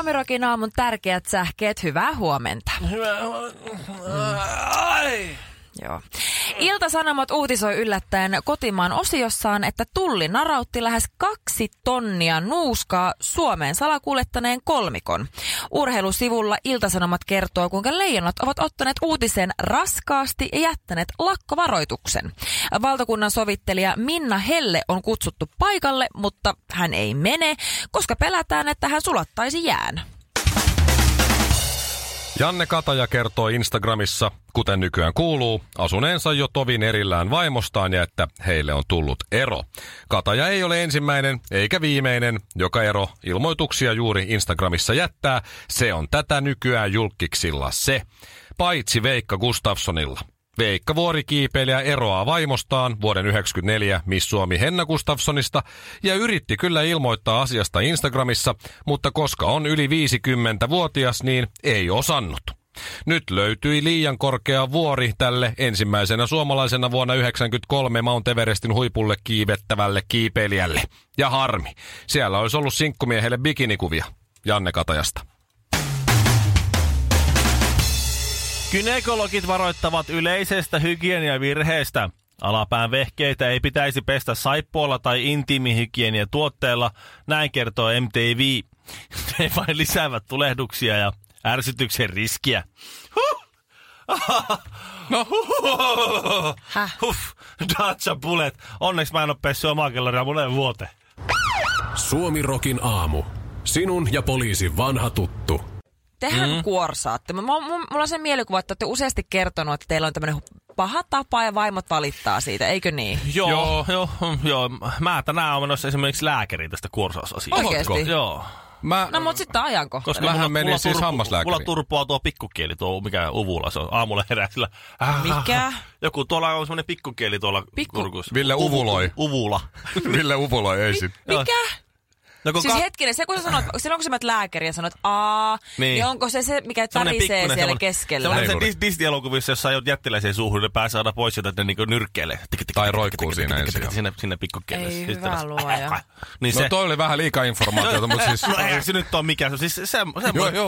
Suomirokin aamun tärkeät sähkeet, hyvää huomenta. Hyvää huomenta. Ai. Joo. Ilta-Sanomat uutisoi yllättäen kotimaan osiossaan, että Tulli narautti lähes kaksi tonnia nuuskaa Suomeen salakuljettaneen kolmikon. Urheilusivulla Ilta-Sanomat kertoo, kuinka leijonat ovat ottaneet uutisen raskaasti ja jättäneet lakkovaroituksen. Valtakunnan sovittelija Minna Helle on kutsuttu paikalle, mutta hän ei mene, koska pelätään, että hän sulattaisi jään. Janne Kataja kertoo Instagramissa, kuten nykyään kuuluu, asuneensa jo tovin erillään vaimostaan ja että heille on tullut ero. Kataja ei ole ensimmäinen eikä viimeinen, joka ero ilmoituksia juuri Instagramissa jättää. Se on tätä nykyään julkiksilla se, paitsi Veikka Gustafssonilla. Veikka Vuorikiipeilijä eroaa vaimostaan vuoden 1994 Miss Suomi Henna Gustafssonista ja yritti kyllä ilmoittaa asiasta Instagramissa, mutta koska on yli 50-vuotias, niin ei osannut. Nyt löytyi liian korkea vuori tälle ensimmäisenä suomalaisena vuonna 1993 Mount Everestin huipulle kiivettävälle kiipeilijälle. Ja harmi, siellä olisi ollut sinkkumiehelle bikinikuvia. Janne Katajasta. Kynekologit varoittavat yleisestä hygieniavirheestä. Alapään vehkeitä ei pitäisi pestä saippualla tai intiimihygieniatuotteella, näin kertoo MTV. Ne vain lisäävät tulehduksia ja ärsytyksen riskiä. Huh! No, Dacia Bullet. Onneksi mä en ole pessy omaa kellaria moneen vuoteen. Suomirokin aamu. Sinun ja poliisin vanha tuttu. Tehän mm. kuorsaatte. Mä, mulla on se mielikuva, että olette useasti kertonut, että teillä on tämmöinen paha tapa ja vaimot valittaa siitä, eikö niin? Joo, joo, joo. joo. Mä tänään olen menossa esimerkiksi lääkäriin tästä kuorsausasiasta. Oikeesti? Joo. Mä, No mut sitten ajanko? Koska Mähän mulla, menin mulla siis hammaslääkäriin. Mulla turpoaa tuo pikkukieli, tuo mikä uvulla se on. Aamulla herää sillä. "Ah, Mikä? Joku tuolla on semmoinen pikkukieli tuolla Pikku- kurkussa. Ville uvuloi. Uvula. Ville Uvuloi ei sit. Mikä? No, kun Siis ka- hetkinen, se kun sä sanot, silloin kun sä menet lääkäriin ja sanot aa, niin. niin onko se se, mikä tärisee siellä keskellä? Semmoinen se. Dis- Disney-elokuvissa, jossa ajot jättiläiseen suuhun, ne pääsee aina pois sieltä, että ne niinku nyrkkeilee. Tai roikkuu siinä ensin, Sinne, sinne pikkukielelle. Ei hyvä luoja. Niin No se, toi oli vähän liikaa informaatiota, mutta siis... No ei se nyt ole mikään. Siis se, se,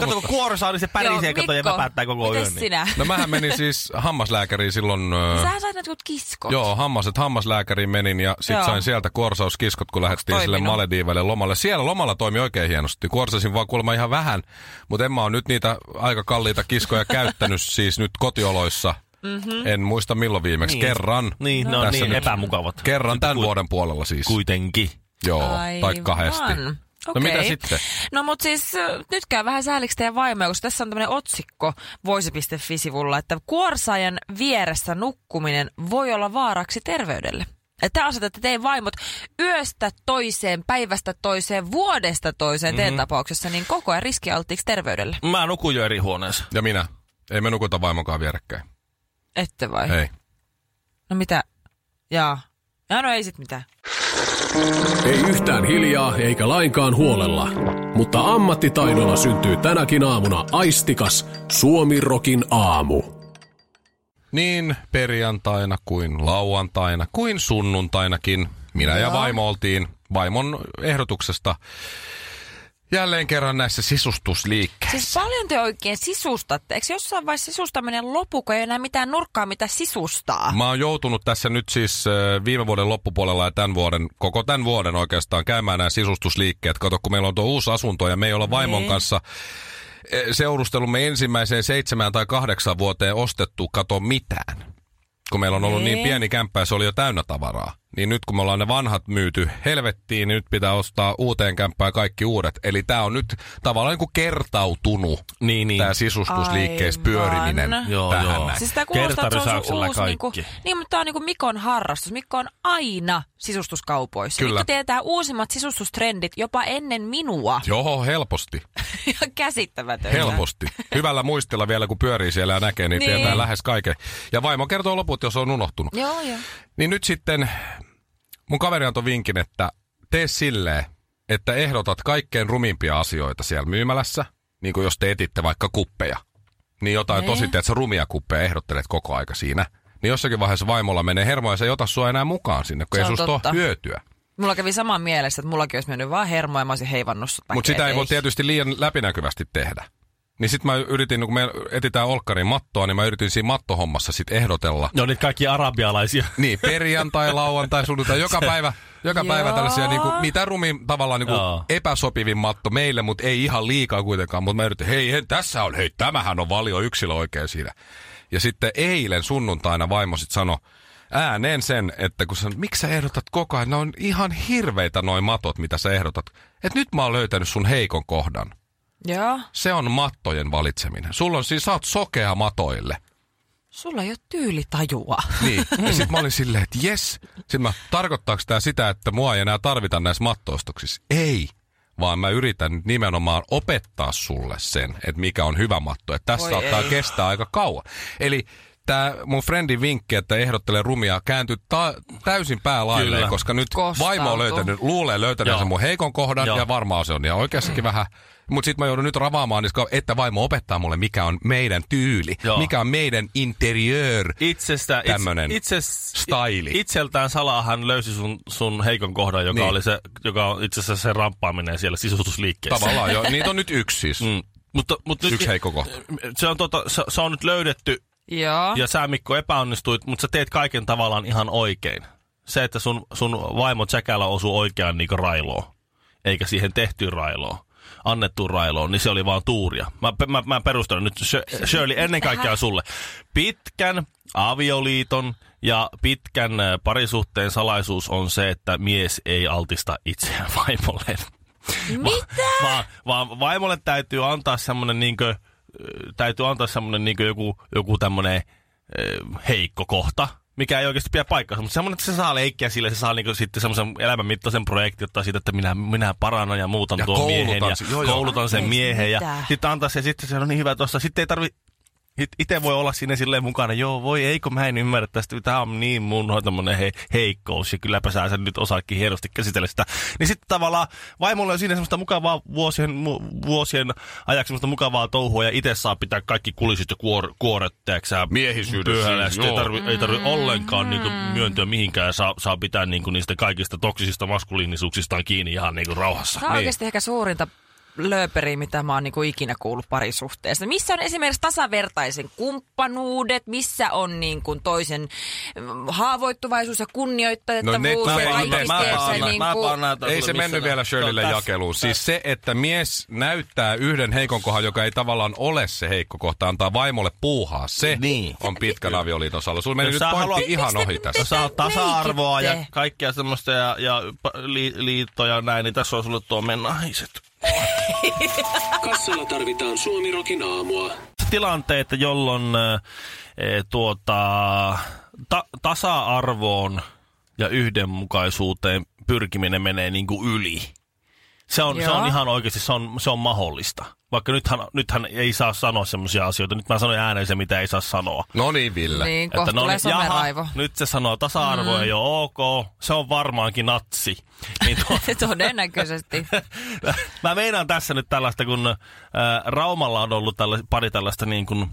kato, kun kuorosaa, niin se pärisee, kato, ja väpättää koko yön. mites Niin. sinä? No mähän menin siis hammaslääkäriin silloin... ö, Sähän sait jotkut kiskot. Joo, hammaset hammaslääkäriin menin ja sit sain sieltä kuorsauskiskot, kun lähdettiin sille Toiminut? Malediivalle lomalle. Siellä lomalla toimi oikein hienosti. Kuorsasin vaan kuulemma ihan vähän, mutta en mä oon nyt niitä aika kalliita kiskoja käyttänyt siis nyt kotioloissa. Mm-hmm. En muista milloin viimeksi. Niin. Kerran. Niin, ne on Tässä niin nyt. epämukavat. Kerran tämän Ku- vuoden puolella siis. Kuitenkin. Joo, tai Aivan. kahdesti. No mitä sitten? No mut siis nyt käy vähän sääliksi teidän vaimoja, koska tässä on tämmöinen otsikko voisi.fi-sivulla, että kuorsaajan vieressä nukkuminen voi olla vaaraksi terveydelle. Että te asetatte teidän vaimot yöstä toiseen, päivästä toiseen, vuodesta toiseen teidän tapauksessa, niin koko ajan riskialttiiksi terveydelle. Mä nukun jo eri huoneessa. Ja minä. Ei me nukuta vaimonkaan vierekkäin. Ette vai? Ei. No mitä? Jaa. Ja no ei sit mitään. Ei yhtään hiljaa eikä lainkaan huolella. Mutta ammattitaidolla syntyy tänäkin aamuna aistikas Suomirokin aamu. Niin perjantaina kuin lauantaina kuin sunnuntainakin. Minä ja vaimo oltiin vaimon ehdotuksesta jälleen kerran näissä sisustusliikkeissä. Siis paljon te oikein sisustatte. Eikö jossain vaiheessa sisustaminen lopu, kun ei enää mitään nurkkaa, mitä sisustaa? Mä oon joutunut tässä nyt siis viime vuoden loppupuolella ja tämän vuoden, koko tämän vuoden oikeastaan käymään nämä sisustusliikkeet. Kato, kun meillä on tuo uusi asunto ja me ei olla vaimon Niin. kanssa seurustelumme ensimmäiseen seitsemään tai kahdeksan vuoteen ostettu kato mitään. Kun meillä on ollut niin Niin. pieni kämppä se oli jo täynnä tavaraa. Niin nyt kun me ollaan ne vanhat myyty helvettiin, niin nyt pitää ostaa uuteen kämppään kaikki uudet. Eli tämä on nyt tavallaan niin kuin kertautunut Niin, niin. tämä sisustusliikkeessä Aivan. pyöriminen Joo, tähän joo. näin. Siis tää kuulostaa, että se on uusi, niinku, kaikki. niin, mutta tää on niinku Mikon harrastus. Mikko on aina sisustuskaupoissa. Kyllä. Mikko tietää uusimmat sisustustrendit jopa ennen minua. Joo, helposti. Ihan käsittämätöntä. Helposti. Hyvällä muistilla vielä, kun pyörii siellä ja näkee, niin, Niin. tietää lähes kaiken. Ja vaimo kertoo loput, jos on unohtunut. Joo, joo. Niin nyt sitten mun kaveri antoi vinkin, että tee silleen, että ehdotat kaikkein rumimpia asioita siellä myymälässä, niin kuin jos te etitte vaikka kuppeja. Niin jotain Ne. tosi, että rumia kuppeja ehdottelet koko aika siinä. Niin jossakin vaiheessa vaimolla menee hermo ja se ei ota sua enää mukaan sinne, kun Se ei susta ole hyötyä. Mulla kävi saman mielessä, että mullakin olisi mennyt vaan hermo ja mä olisin heivannut Mutta sitä ei voi tietysti liian läpinäkyvästi tehdä. Niin sit mä yritin, kun me etitään Olkkarin mattoa, niin mä yritin siinä mattohommassa sit ehdotella. Ne on niitä kaikki arabialaisia. Niin, perjantai, lauantai, sunnuntai, joka päivä, joka päivä Joo. tällaisia niin kuin, mitä rumin tavallaan niin kuin epäsopivin matto meille, mutta ei ihan liikaa kuitenkaan. Mutta mä yritin, hei, hei, tässä on, hei, tämähän on valio yksilö oikein siinä. Ja sitten eilen sunnuntaina vaimo sit sanoi ääneen sen, että kun sä, miksi sä ehdotat koko ajan, ne on ihan hirveitä noin matot, mitä sä ehdotat. Että nyt mä oon löytänyt sun heikon kohdan. Joo. Se on mattojen valitseminen. Sulla on siis, sä oot sokea matoille. Sulla ei ole tyylitajua. Niin. Ja sitten mä olin silleen, että jes. Sitten mä, tarkoittaako tämä sitä, että mua ei enää tarvita näissä mattoostoksissa? Ei. Vaan mä yritän nyt nimenomaan opettaa sulle sen, että mikä on hyvä matto. Että tässä Voi saattaa ei. kestää aika kauan. Eli tämä mun friendin vinkki, että ehdottele rumia, kääntyy ta- täysin päälailleen, Kyllä. koska nyt Kostautuu. vaimo on löytänyt, luulee löytäneensä Joo. mun heikon kohdan Joo. ja varmaan se on ihan oikeassakin vähän. Mutta sitten mä joudun nyt ravaamaan, niin että vaimo opettaa mulle, mikä on meidän tyyli, Joo. mikä on meidän interiör. Itsestä, Tämmönen itse, staili. Itseltään Salahan löysi sun, sun heikon kohdan, joka Niin. oli se, joka on itse asiassa se ramppaaminen siellä sisustusliikkeessä. Tavallaan jo. Niitä on nyt yksi siis. Mm. Mutta, mutta nyt, Yksi heikko kohta. se on, tota, se, se on nyt löydetty Joo. ja sä Mikko epäonnistuit, mutta sä teet kaiken tavallaan ihan oikein. Se, että sun, sun vaimo Jackällä osuu oikeaan niin railoon, eikä siihen tehtyyn railoon, annettuun railoon, niin se oli vaan tuuria. Mä, mä, mä perustelen nyt Shir- Shirley ennen kaikkea sulle. Pitkän avioliiton ja pitkän äh, parisuhteen salaisuus on se, että mies ei altista itseään vaimolleen. Mitä? Vaan, vaan vaimolle täytyy antaa semmoinen niinkö, täytyy antaa semmoinen niinkö joku, joku tämmöinen heikko kohta, mikä ei oikeasti pidä paikkaansa, mutta semmoinen, että se saa leikkiä sille, se saa niinku sitten semmoisen elämänmittaisen projektin, ottaa siitä, että minä, minä parannan ja muutan Ja tuon miehen ja se- joo, joo. koulutan sen Anteeksi, miehen ja sitten antaa se, sitten se on niin hyvä tuossa, sitten ei tarvi itse voi olla siinä silleen mukana, joo voi eikö mä en ymmärrä tästä, tämä on niin mun tämmönen he, heikkous ja kylläpä sä sen nyt osaakin hienosti käsitellä sitä. Niin sitten tavallaan vaimolla on siinä semmoista mukavaa vuosien, mu, vuosien ajaksi semmoista mukavaa touhua ja itse saa pitää kaikki kulisit ja kuor, kuoret, teeksä, Miehisyydessä siis, Sitten ei tarvi, ei tarvi ollenkaan niinku myöntyä mihinkään ja saa, saa pitää niinku niistä kaikista toksisista maskuliinisuuksistaan kiinni ihan niinku rauhassa. Tämä on oikeasti ehkä suurinta lööperiä, mitä mä oon niinku ikinä kuullut parisuhteessa. Missä on esimerkiksi tasavertaisen kumppanuudet, missä on niinku toisen mm, haavoittuvaisuus ja kunnioittavuus No ne- ja mä mä mä niinku- Ei se mennyt vielä Shirleylle jakeluun. Siis se, että mies näyttää yhden heikon kohdan, joka ei tavallaan ole se heikko kohta, antaa vaimolle puuhaa. Se Niin. on pitkän avioliiton salo. Sulla meni nyt pointti haluat- ihan ohi tässä. Jos sä oot tasa-arvoa ja kaikkea semmoista ja, ja liittoja ja näin, niin tässä on sulle tuo meidän naiset. Kassalla tarvitaan Suomirokin aamua. Tilanteita, jolloin eh, tuota, ta- tasa-arvoon ja yhdenmukaisuuteen pyrkiminen menee niin kuin yli. Se on, se on ihan oikeasti, se on, se on mahdollista. Vaikka nythän, nythän ei saa sanoa semmoisia asioita. Nyt mä sanoin ääneen se, mitä ei saa sanoa. No niin, Ville. Niin, kohta no niin, jaha, nyt se sanoo tasa-arvo mm. ei ole ok, se on varmaankin natsi. Niin tuo, Todennäköisesti. mä meinaan tässä nyt tällaista, kun ää, Raumalla on ollut tälla, pari tällaista niin kuin,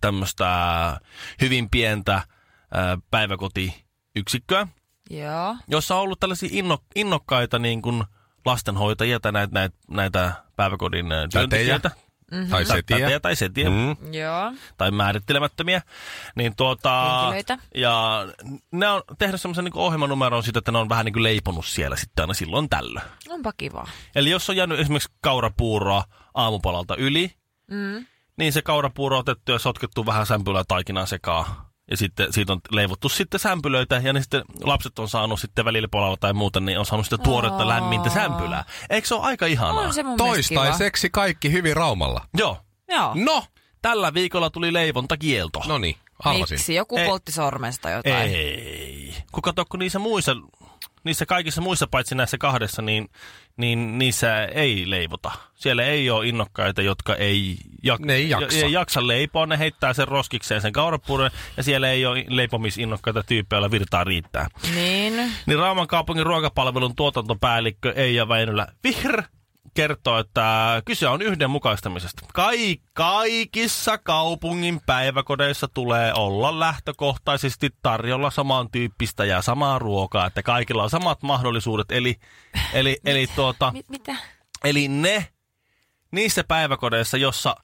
tämmöistä hyvin pientä ää, päiväkotiyksikköä, Joo. jossa on ollut tällaisia inno, innokkaita niin kuin lastenhoitajia tai näitä, näitä, näitä päiväkodin ää, työntekijöitä. Tai se Tätejä tai setiä. Mm. Joo. tai määrittelemättömiä, niin tuota, Henkilöitä. ja ne on tehnyt semmoisen niin ohjelmanumeron siitä, että ne on vähän niin kuin leiponut siellä sitten aina silloin tällöin. Onpa kiva. Eli jos on jäänyt esimerkiksi kaurapuuroa aamupalalta yli, Mm. niin se kaurapuuro on otettu ja sotkettu vähän sämpylää taikinaa sekaan ja sitten siitä on leivottu sitten sämpylöitä, ja ne sitten lapset on saanut sitten välillä polalla tai muuta, niin on saanut sitten tuoretta lämmintä sämpylää. Eikö se ole aika ihanaa? On se mun. Toistaiseksi kaikki hyvin Raumalla. Joo. Joo. No, Tällä viikolla tuli leivontakielto. no niin. Miksi? Joku Ei. poltti sormesta jotain. Ei. Kun kato, kun niissä muissa, niissä kaikissa muissa, paitsi näissä kahdessa, niin, niin niissä ei leivota. Siellä ei ole innokkaita, jotka ei, jak- Ne ei jaksa. ei jaksa leipoa. Ne heittää sen roskikseen sen kaurapuuron, ja siellä ei ole leipomisinnokkaita tyyppejä, joilla virtaa riittää. Niin. Niin Rauman kaupungin ruokapalvelun tuotantopäällikkö Eija Väinölä Vihr kertoo, että kyse on yhdenmukaistamisesta. Kai, kaikissa kaupungin päiväkodeissa tulee olla lähtökohtaisesti tarjolla samantyyppistä ja samaa ruokaa, että kaikilla on samat mahdollisuudet. Eli, eli, eli, tuota, Mi- mitä? eli ne niissä päiväkodeissa, jossa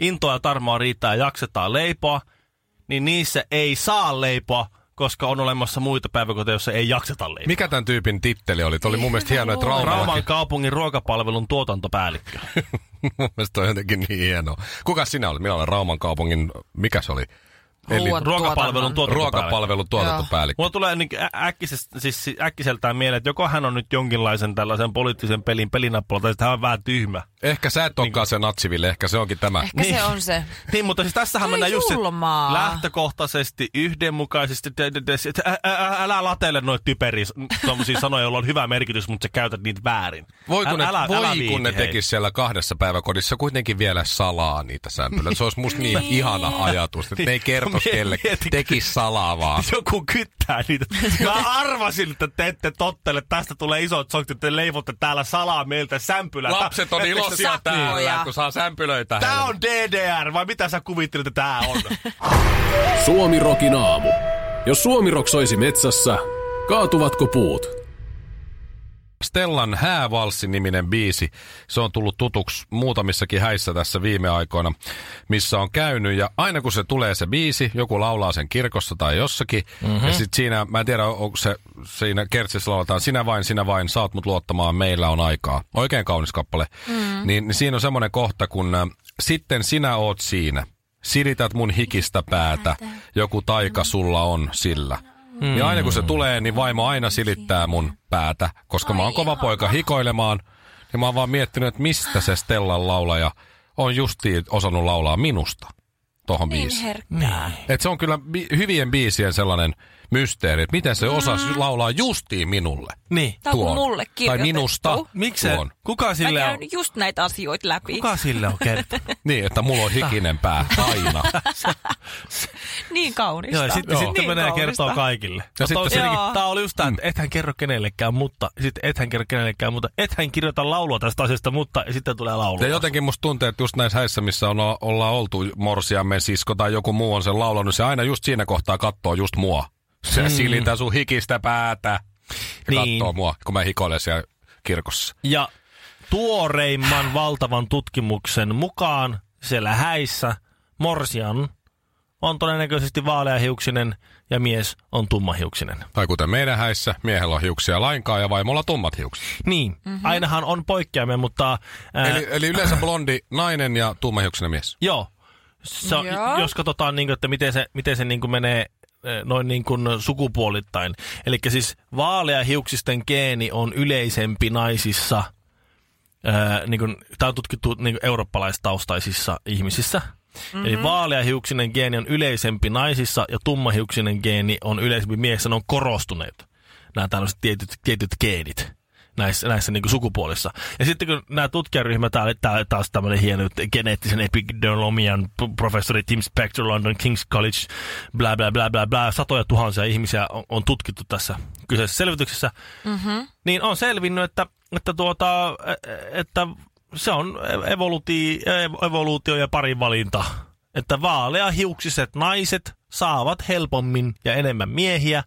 intoa ja tarmoa riittää ja jaksetaan leipoa, niin niissä ei saa leipoa, koska on olemassa muita päiväkoteja, joissa ei jakseta leipoa. Mikä tämän tyypin titteli oli? Tuo oli mun mielestä hienoa, että Rauman Raumallakin. kaupungin ruokapalvelun tuotantopäällikkö. mun mielestä on jotenkin niin hienoa. Kuka sinä olet? Minä olen Rauman kaupungin, mikä se oli? Eli ruokapalvelun tuotantopäällikkö. ruokapalvelun tuotantopäällikkö. Mulla tulee niin äkkises, siis äkkiseltään mieleen, että joko hän on nyt jonkinlaisen tällaisen poliittisen pelin pelinappula, tai sitten hän on vähän tyhmä. Ehkä sä et olekaan se natsiville, ehkä se onkin tämä. Ehkä Niin. se on se. Niin, mutta siis tässähän Se mennään on just se julmaa. lähtökohtaisesti, yhdenmukaisesti, älä latele noita typeriä sanoja, joilla on hyvä merkitys, mutta sä käytät niitä väärin. Voi kun ne, Älä- älä- voi, älä kun ne tekis siellä kahdessa päiväkodissa kuitenkin vielä salaa niitä sämpylöitä. Se olisi musta niin ihana ajatus, että ne ei kertoisi Mie- kelle, mieti- tekis salaa vaan. Joku kyttää niitä. Mä arvasin, että te ette tottele. Tästä tulee isot sokit, että te leivotte täällä salaa meiltä sämpylää. Lapset on iloisia saa- täällä, kun saa sämpylöitä. Tää heille. on DDR, vai mitä sä kuvittelit, että tää on? Suomi Rokin aamu. Jos Suomi Rock soisi metsässä, kaatuvatko puut? Stellan Häävalssi-niminen biisi. Se on tullut tutuksi muutamissakin häissä tässä viime aikoina, missä on käynyt. Ja aina kun se tulee se biisi, joku laulaa sen kirkossa tai jossakin. Mm-hmm. Ja sitten siinä, mä en tiedä onko se siinä kertsissä lauletaan, sinä vain, sinä vain, saat mut luottamaan, meillä on aikaa. Oikein kaunis kappale. Mm. Niin, niin siinä on semmoinen kohta, kun äh, sitten sinä oot siinä. Sirität mun hikistä päätä, joku taika sulla on sillä. Mm. Niin aina kun se tulee, niin vaimo aina silittää mun päätä, koska mä oon kova poika hikoilemaan. Ja mä oon vaan miettinyt, että mistä se Stellan laulaja on justiin osannut laulaa minusta tohon biisiin. herkkää. Et se on kyllä bi- hyvien biisien sellainen mysteeri, että miten se osasi laulaa justiin minulle. niin. Tämä on mulle Tai minusta Miksi. Kuka Mä sille on, käyn just näitä asioita läpi. kuka sille on kertonut? Niin, että mulla on hikinen pää aina. Niin kaunista. Joo, ja sitten, Joo. sitten Niin menee kertoo kaikille. Ja Ja sitten. Tämä oli just tämä, että ethän kerro kenellekään, mutta sitten ethän kerro kenellekään, mutta ethän kirjoita laulua tästä asiasta, mutta ja sitten tulee laulu. Ja jotenkin musta tuntuu, että just näissä häissä, missä on, ollaan oltu morsiamme sisko tai joku muu on sen laulanut, se aina just siinä kohtaa katsoo just mua. Se mm. silintää sun hikistä päätä ja Niin. katsoo mua, kun mä hikoilen siellä kirkossa. Ja tuoreimman valtavan tutkimuksen mukaan siellä häissä Morsian on todennäköisesti vaaleahiuksinen ja mies on tummahiuksinen. Tai kuten meidän häissä, miehellä on hiuksia lainkaan ja vaimolla tummat hiukset. Niin, mm-hmm. ainahan on poikkeamia, mutta... Ää, Eli, eli yleensä blondi nainen ja tummahiuksinen mies. Joo. Se, Joo. jos katsotaan, niin kuin, että miten se, miten se niin kuin menee noin niin kuin sukupuolittain. Eli siis vaaleahiuksisten geeni on yleisempi naisissa, ää, niin kuin, tämä on tutkittu niin kuin eurooppalaistaustaisissa ihmisissä. Mm-hmm. Eli vaaleahiuksinen geeni on yleisempi naisissa ja tummahiuksinen geeni on yleisempi miehissä. Ne on korostuneet, nämä tällaiset tietyt, tietyt geenit näissä, näissä niin sukupuolissa. Ja sitten kun nämä tutkijaryhmät, tää oli tää, taas tämmöinen hieno geneettisen epidemiologian professori Tim Spector London King's College, bla bla bla bla bla, satoja tuhansia ihmisiä on, on tutkittu tässä kyseisessä selvityksessä, mm-hmm. niin on selvinnyt, että, että, tuota, ä- että se on evoluutio, evoluutio ja parinvalinta. Että vaaleahiuksiset naiset saavat helpommin ja enemmän miehiä,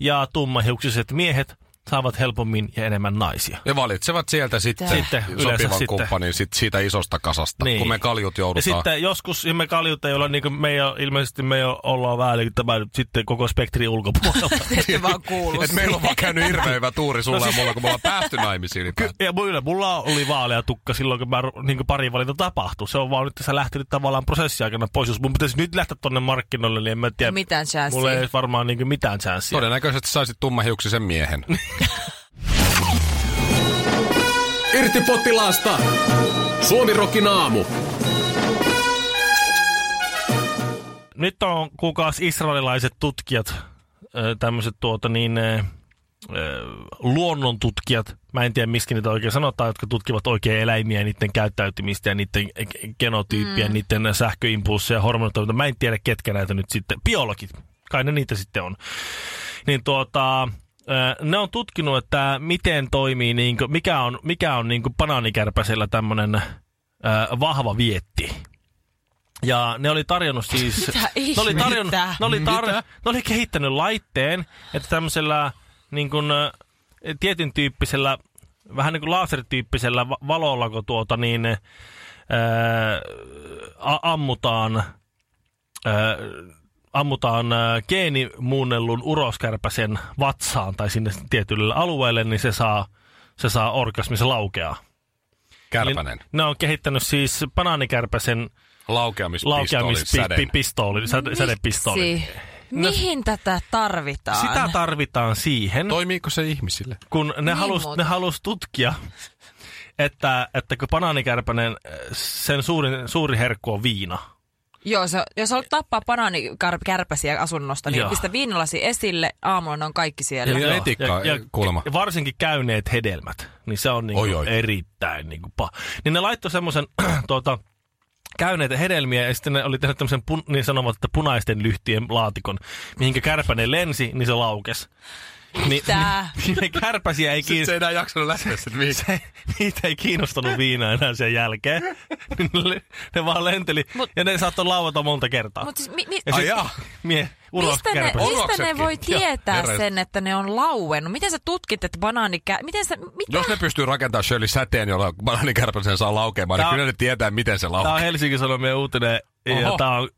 ja tummahiuksiset miehet saavat helpommin ja enemmän naisia. Ja valitsevat sieltä sitten, Sitten sopivan sitten. kumppanin sit siitä isosta kasasta, niin. kun me kaljut Ja joudutaan. sitten joskus ja me kaljut ei olla, niin kuin me ei ole, ilmeisesti me ei ole, ollaan vähän tämä nyt sitten koko spektrin ulkopuolella. Ette vaan kuulu Et meillä on vaan käynyt hirveän hyvä tuuri sulla No no, siis- ja mulla, kun me ollaan päästy naimisiin. Niin Ky- ja mulla, mulla oli vaalea tukka silloin, kun mä niin pari valinta tapahtui. Se on vaan nyt tässä lähtenyt tavallaan prosessi aikana pois. Jos mun pitäisi nyt lähteä tonne markkinoille, niin en mä tiedä. Mitään chanssia. Mulla ei varmaan niin mitään chanssia. Todennäköisesti saisit tummahiuksisen miehen. Irti potilaasta! Suomi Rokin aamu. Nyt on kuukaus israelilaiset tutkijat, tämmöiset tuota niin, ö, ö, luonnontutkijat, mä en tiedä miksi niitä oikein sanotaan, jotka tutkivat oikein eläimiä, niiden käyttäytymistä ja niiden genotyyppiä, mm. niiden sähköimpulsseja, hormonitoiminta. Mä en tiedä ketkä näitä nyt sitten, biologit, kai ne niitä sitten on. Niin tuota, ne on tutkinut, että miten toimii, niin kuin, mikä on, mikä on niin kuin banaanikärpäsellä tämmöinen vahva vietti. Ja ne oli tarjonnut siis... Mitä ne oli, tarjonnut, ne, oli tar, ne oli kehittänyt laitteen, että tämmöisellä niin kuin, tietyn tyyppisellä, vähän niin kuin laserityyppisellä va- valolla, kun tuota niin, ää, ammutaan, ää, ammutaan ää, geenimuunnellun uroskärpäsen vatsaan tai sinne tietylle alueelle, niin se saa, se saa orgasmi, se laukeaa. Kärpänen. Eli ne on kehittänyt siis banaanikärpäsen Laukeamispistooli, laukeamispistooli, säde, sädepistooli. Miksi? Mihin tätä tarvitaan? Sitä tarvitaan siihen, Toimiiko se ihmisille? kun ne Niin halus, muuta. ne halus tutkia, että, että kun banaanikärpänen, sen suurin, suuri herkku on viina. Joo, se, jos haluat tappaa banaanikärpäsiä asunnosta, niin Joo. pistä viinalasi esille, aamulla ne on kaikki siellä. Eli Joo. etikkaa, kuulemma. ja varsinkin käyneet hedelmät, niin se on niinku Oi, oi. erittäin niinku paha. Niin ne laittoi semmoisen tuota, käyneitä hedelmiä ja sitten ne oli tehnyt tämmöisen pun, niin sanovat, että punaisten lyhtien laatikon, mihinkä kärpänen lensi, niin se laukes. Niin, Mitä? niin ne kärpäsiä ei Sitten kiinni, se ei enää jaksanut lähteä sitten mihinkään. niitä ei kiinnostanut viina enää sen jälkeen. ne, ne vaan lenteli Mut- ja ne saattoi lauata monta kertaa. Mut siis, mi, mi, ja sit, jaa. mie, ulos mistä, ne, mistä ne voi Joo, tietää herra- sen, että ne on lauennut? Miten sä tutkit, että banaanikär... Miten sä... Mitä? Jos ne pystyy rakentamaan Shirley säteen, jolla banaanikärpäsen saa laukeamaan, Tää niin kyllä ne tietää, miten se Tämä laukeaa. on Helsingin Sanomien uutinen ja Oho. tämä on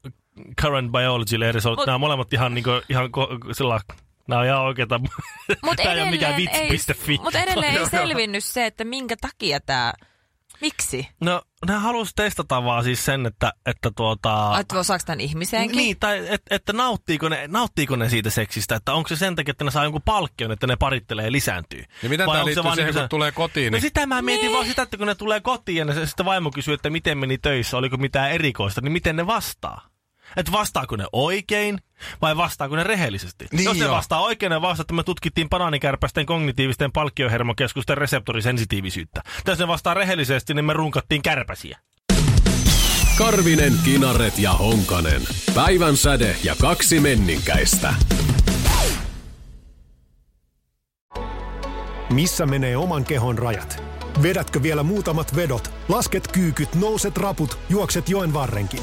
Current Biology-lehdi. Mut- Nämä molemmat ihan, niinku, ihan ko- sillä Nämä on ihan oikeita. Mut Tämä ei ole mikään vitsi.fi. Mutta edelleen ei selvinnyt se, että minkä takia tämä... Miksi? No, ne halusi testata vaan siis sen, että, että tuota... Että osaako tämän ihmiseenkin? Niin, tai et, että nauttiiko ne, nauttiiko ne siitä seksistä, että onko se sen takia, että ne saa jonkun palkkion, että ne parittelee ja lisääntyy. Ja miten Vai tämä se liittyy siihen, niinku kun se- tulee kotiin? No Niin... sitä mä mietin Niin. vaan sitä, että kun ne tulee kotiin ja ne, sitten vaimo kysyy, että miten meni töissä, oliko mitään erikoista, niin miten ne vastaa? Että vastaako ne oikein vai vastaako ne rehellisesti? Niin Jos ne joo. vastaa oikein, ne vastaa, että me tutkittiin banaanikärpästen kognitiivisten palkkiohermokeskusten reseptorisensitiivisyyttä. Jos ne vastaa rehellisesti, niin me runkattiin kärpäsiä. Karvinen, Kinaret ja Honkanen. Päivän säde ja kaksi menninkäistä. Missä menee oman kehon rajat? Vedätkö vielä muutamat vedot, lasket kyykyt, nouset raput, juokset joen varrenkin?